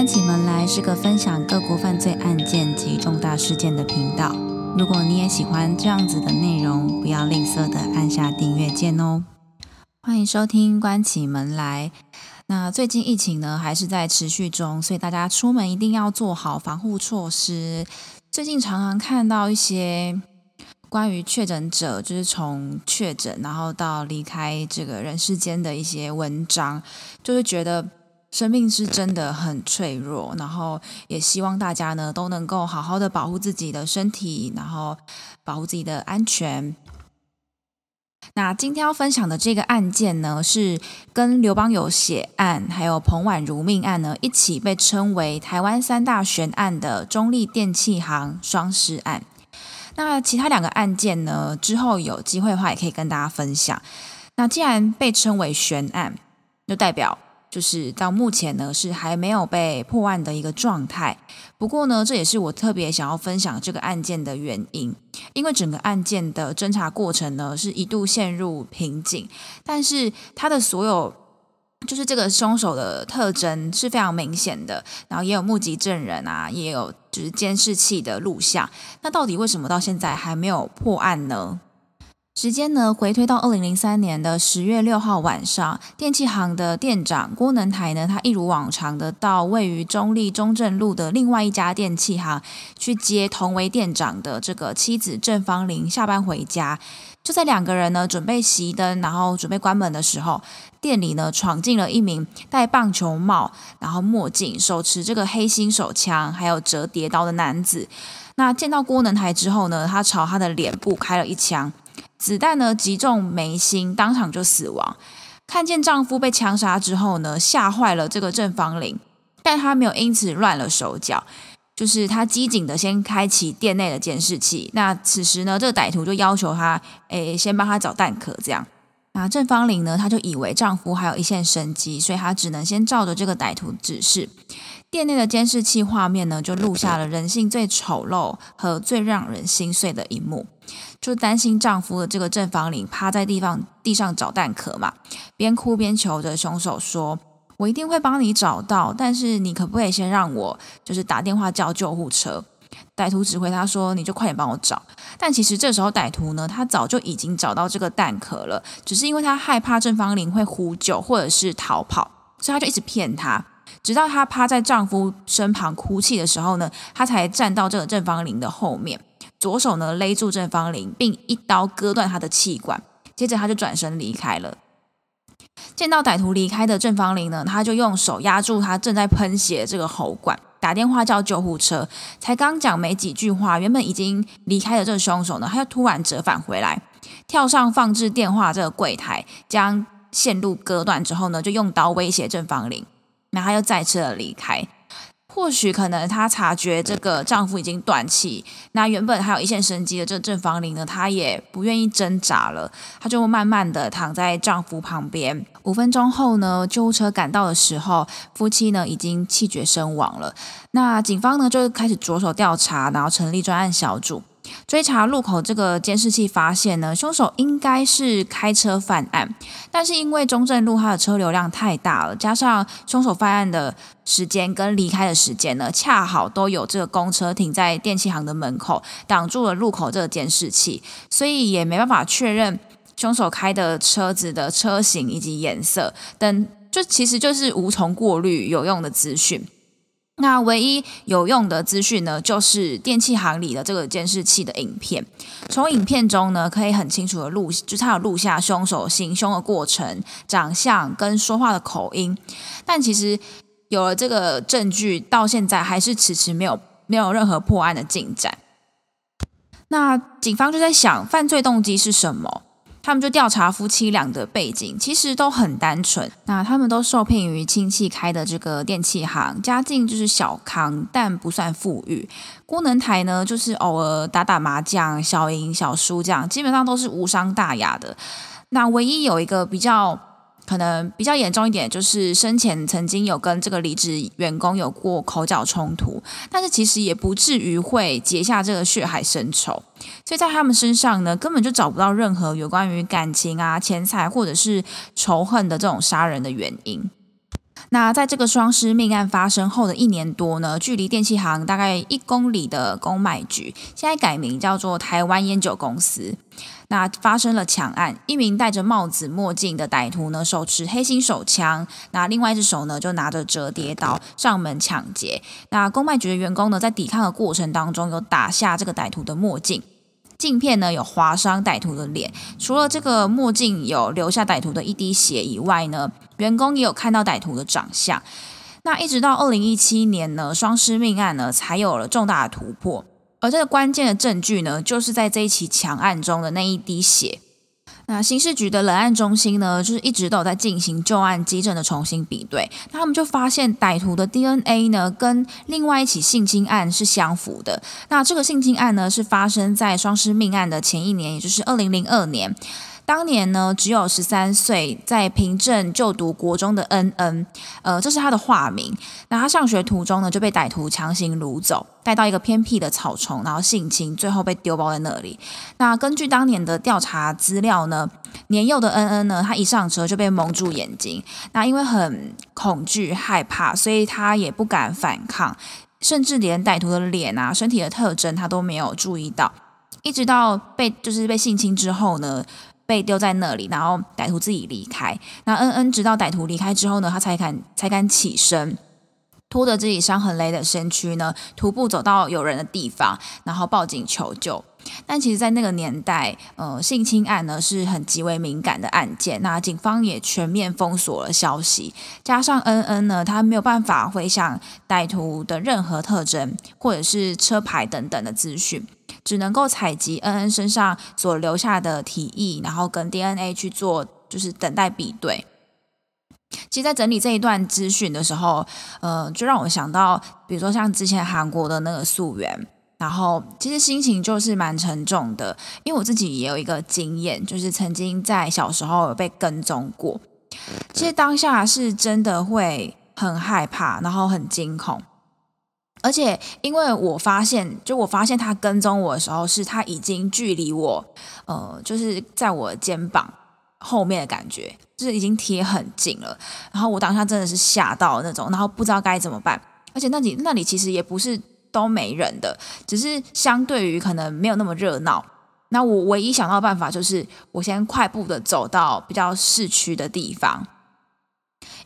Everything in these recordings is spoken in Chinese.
关起门来是个分享各国犯罪案件及重大事件的频道。如果你也喜欢这样子的内容，不要吝啬的按下订阅键哦。欢迎收听关起门来。那最近疫情呢还是在持续中，所以大家出门一定要做好防护措施。最近常常看到一些关于确诊者，就是从确诊然后到离开这个人世间的一些文章，就是觉得。生命是真的很脆弱，然后也希望大家呢都能够好好的保护自己的身体，然后保护自己的安全。那今天要分享的这个案件呢，是跟刘邦友血案还有彭婉如命案呢一起被称为台湾三大悬案的中立电器行双尸案。那其他两个案件呢，之后有机会的话也可以跟大家分享。那既然被称为悬案，就代表。就是到目前呢，是还没有被破案的一个状态。不过呢，这也是我特别想要分享这个案件的原因，因为整个案件的侦查过程呢，是一度陷入瓶颈。但是他的所有，就是这个凶手的特征是非常明显的，然后也有目击证人啊，也有就是监视器的录像。那到底为什么到现在还没有破案呢？时间呢，回推到二零零三年的十月六号晚上，电器行的店长郭能台呢，他一如往常的到位于中立中正路的另外一家电器行去接同为店长的这个妻子郑芳玲下班回家。就在两个人呢准备熄灯，然后准备关门的时候，店里呢闯进了一名戴棒球帽、然后墨镜、手持这个黑心手枪还有折叠刀的男子。那见到郭能台之后呢，他朝他的脸部开了一枪。子弹呢击中眉心，当场就死亡。看见丈夫被枪杀之后呢，吓坏了这个郑芳玲，但她没有因此乱了手脚，就是她机警的先开启店内的监视器。那此时呢，这个歹徒就要求她，诶，先帮她找弹壳，这样。那郑芳玲呢，她就以为丈夫还有一线生机，所以她只能先照着这个歹徒指示。店内的监视器画面呢，就录下了人性最丑陋和最让人心碎的一幕。就担心丈夫的这个正方玲趴在地方地上找蛋壳嘛，边哭边求着凶手说：“我一定会帮你找到，但是你可不可以先让我就是打电话叫救护车？”歹徒指挥他说：“你就快点帮我找。”但其实这时候歹徒呢，他早就已经找到这个蛋壳了，只是因为他害怕正方玲会呼救或者是逃跑，所以他就一直骗她，直到她趴在丈夫身旁哭泣的时候呢，他才站到这个正方玲的后面。左手呢勒住郑芳玲，并一刀割断她的气管，接着他就转身离开了。见到歹徒离开的郑芳玲呢，他就用手压住他正在喷血这个喉管，打电话叫救护车。才刚讲没几句话，原本已经离开的这个凶手呢，他又突然折返回来，跳上放置电话这个柜台，将线路割断之后呢，就用刀威胁郑芳玲，那他又再次的离开。或许可能她察觉这个丈夫已经断气，那原本还有一线生机的这郑芳玲呢，她也不愿意挣扎了，她就慢慢的躺在丈夫旁边。五分钟后呢，救护车赶到的时候，夫妻呢已经气绝身亡了。那警方呢就开始着手调查，然后成立专案小组。追查路口这个监视器，发现呢，凶手应该是开车犯案，但是因为中正路它的车流量太大了，加上凶手犯案的时间跟离开的时间呢，恰好都有这个公车停在电器行的门口，挡住了路口这个监视器，所以也没办法确认凶手开的车子的车型以及颜色等，就其实就是无从过滤有用的资讯。那唯一有用的资讯呢，就是电器行里的这个监视器的影片。从影片中呢，可以很清楚的录，就是他有录下凶手行凶的过程、长相跟说话的口音。但其实有了这个证据，到现在还是迟迟没有没有任何破案的进展。那警方就在想，犯罪动机是什么？他们就调查夫妻俩的背景，其实都很单纯。那他们都受聘于亲戚开的这个电器行，家境就是小康，但不算富裕。郭能台呢，就是偶尔打打麻将、小赢小输这样，基本上都是无伤大雅的。那唯一有一个比较。可能比较严重一点，就是生前曾经有跟这个离职员工有过口角冲突，但是其实也不至于会结下这个血海深仇，所以在他们身上呢，根本就找不到任何有关于感情啊、钱财或者是仇恨的这种杀人的原因。那在这个双尸命案发生后的一年多呢，距离电器行大概一公里的公卖局，现在改名叫做台湾烟酒公司。那发生了抢案，一名戴着帽子墨镜的歹徒呢，手持黑心手枪，那另外一只手呢就拿着折叠刀上门抢劫。那公卖局的员工呢，在抵抗的过程当中，有打下这个歹徒的墨镜。镜片呢有划伤歹徒的脸，除了这个墨镜有留下歹徒的一滴血以外呢，员工也有看到歹徒的长相。那一直到二零一七年呢，双尸命案呢才有了重大的突破，而这个关键的证据呢，就是在这一起强案中的那一滴血。那刑事局的冷案中心呢，就是一直都有在进行旧案基证的重新比对，那他们就发现歹徒的 DNA 呢，跟另外一起性侵案是相符的。那这个性侵案呢，是发生在双尸命案的前一年，也就是二零零二年。当年呢，只有十三岁，在平镇就读国中的恩恩，呃，这是他的化名。那他上学途中呢，就被歹徒强行掳走，带到一个偏僻的草丛，然后性侵，最后被丢包在那里。那根据当年的调查资料呢，年幼的恩恩呢，他一上车就被蒙住眼睛，那因为很恐惧害怕，所以他也不敢反抗，甚至连歹徒的脸啊、身体的特征他都没有注意到，一直到被就是被性侵之后呢。被丢在那里，然后歹徒自己离开。那恩恩直到歹徒离开之后呢，他才敢才敢起身，拖着自己伤痕累累的身躯呢，徒步走到有人的地方，然后报警求救。但其实，在那个年代，呃，性侵案呢是很极为敏感的案件，那警方也全面封锁了消息。加上恩恩呢，他没有办法回想歹徒的任何特征，或者是车牌等等的资讯。只能够采集恩恩身上所留下的体液，然后跟 DNA 去做，就是等待比对。其实，在整理这一段资讯的时候，呃，就让我想到，比如说像之前韩国的那个溯源，然后其实心情就是蛮沉重的，因为我自己也有一个经验，就是曾经在小时候有被跟踪过。其实当下是真的会很害怕，然后很惊恐。而且，因为我发现，就我发现他跟踪我的时候，是他已经距离我，呃，就是在我肩膀后面的感觉，就是已经贴很近了。然后我当下真的是吓到那种，然后不知道该怎么办。而且那里那里其实也不是都没人的，只是相对于可能没有那么热闹。那我唯一想到的办法就是，我先快步的走到比较市区的地方。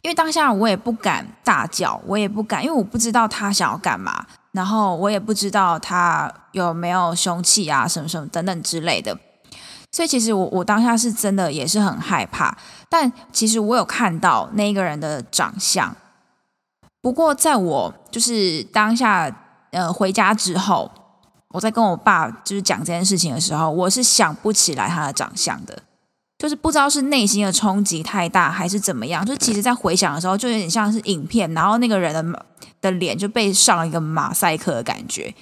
因为当下我也不敢大叫，我也不敢，因为我不知道他想要干嘛，然后我也不知道他有没有凶器啊，什么什么等等之类的。所以其实我我当下是真的也是很害怕，但其实我有看到那一个人的长相。不过在我就是当下呃回家之后，我在跟我爸就是讲这件事情的时候，我是想不起来他的长相的。就是不知道是内心的冲击太大还是怎么样，就其实，在回想的时候，就有点像是影片，然后那个人的的脸就被上了一个马赛克的感觉。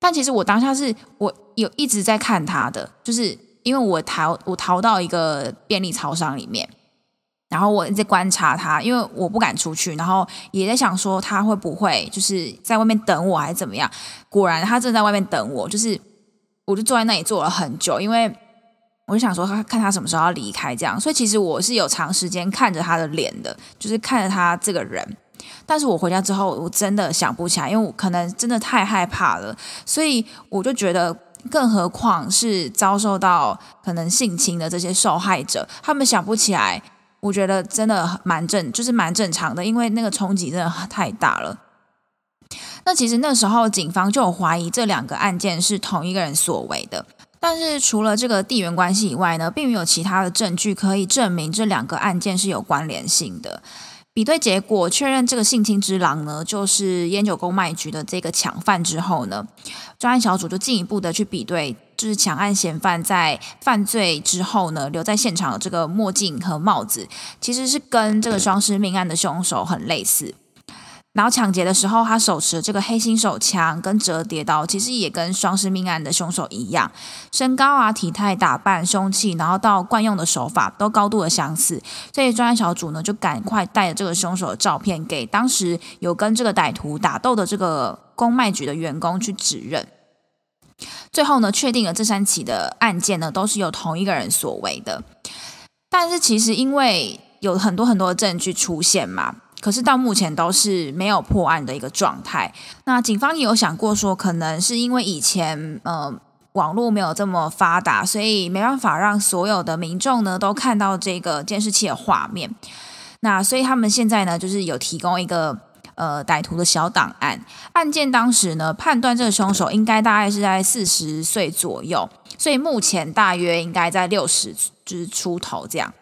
但其实我当下是我有一直在看他的，就是因为我逃我逃到一个便利超商里面，然后我在观察他，因为我不敢出去，然后也在想说他会不会就是在外面等我还是怎么样。果然他正在外面等我，就是我就坐在那里坐了很久，因为。我就想说，他看他什么时候要离开，这样。所以其实我是有长时间看着他的脸的，就是看着他这个人。但是我回家之后，我真的想不起来，因为我可能真的太害怕了。所以我就觉得，更何况是遭受到可能性侵的这些受害者，他们想不起来，我觉得真的蛮正，就是蛮正常的，因为那个冲击真的太大了。那其实那时候警方就有怀疑这两个案件是同一个人所为的。但是除了这个地缘关系以外呢，并没有其他的证据可以证明这两个案件是有关联性的。比对结果确认这个性侵之狼呢，就是烟酒公卖局的这个抢犯之后呢，专案小组就进一步的去比对，就是抢案嫌犯在犯罪之后呢，留在现场的这个墨镜和帽子，其实是跟这个双尸命案的凶手很类似。然后抢劫的时候，他手持这个黑心手枪跟折叠刀，其实也跟双尸命案的凶手一样，身高啊、体态、打扮、凶器，然后到惯用的手法都高度的相似。所以专案小组呢，就赶快带着这个凶手的照片给当时有跟这个歹徒打斗的这个公卖局的员工去指认。最后呢，确定了这三起的案件呢，都是由同一个人所为的。但是其实因为有很多很多的证据出现嘛。可是到目前都是没有破案的一个状态。那警方也有想过说，可能是因为以前呃网络没有这么发达，所以没办法让所有的民众呢都看到这个监视器的画面。那所以他们现在呢，就是有提供一个呃歹徒的小档案。案件当时呢，判断这个凶手应该大概是在四十岁左右，所以目前大约应该在六十就是出头这样。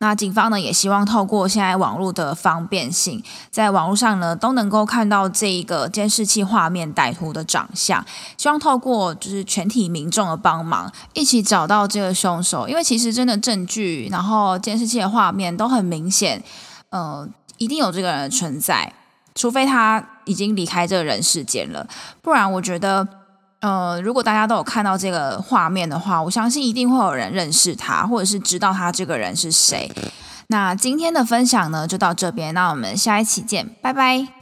那警方呢也希望透过现在网络的方便性，在网络上呢都能够看到这一个监视器画面歹徒的长相，希望透过就是全体民众的帮忙，一起找到这个凶手。因为其实真的证据，然后监视器的画面都很明显，呃，一定有这个人的存在，除非他已经离开这个人世间了，不然我觉得。呃，如果大家都有看到这个画面的话，我相信一定会有人认识他，或者是知道他这个人是谁。那今天的分享呢，就到这边，那我们下一期见，拜拜。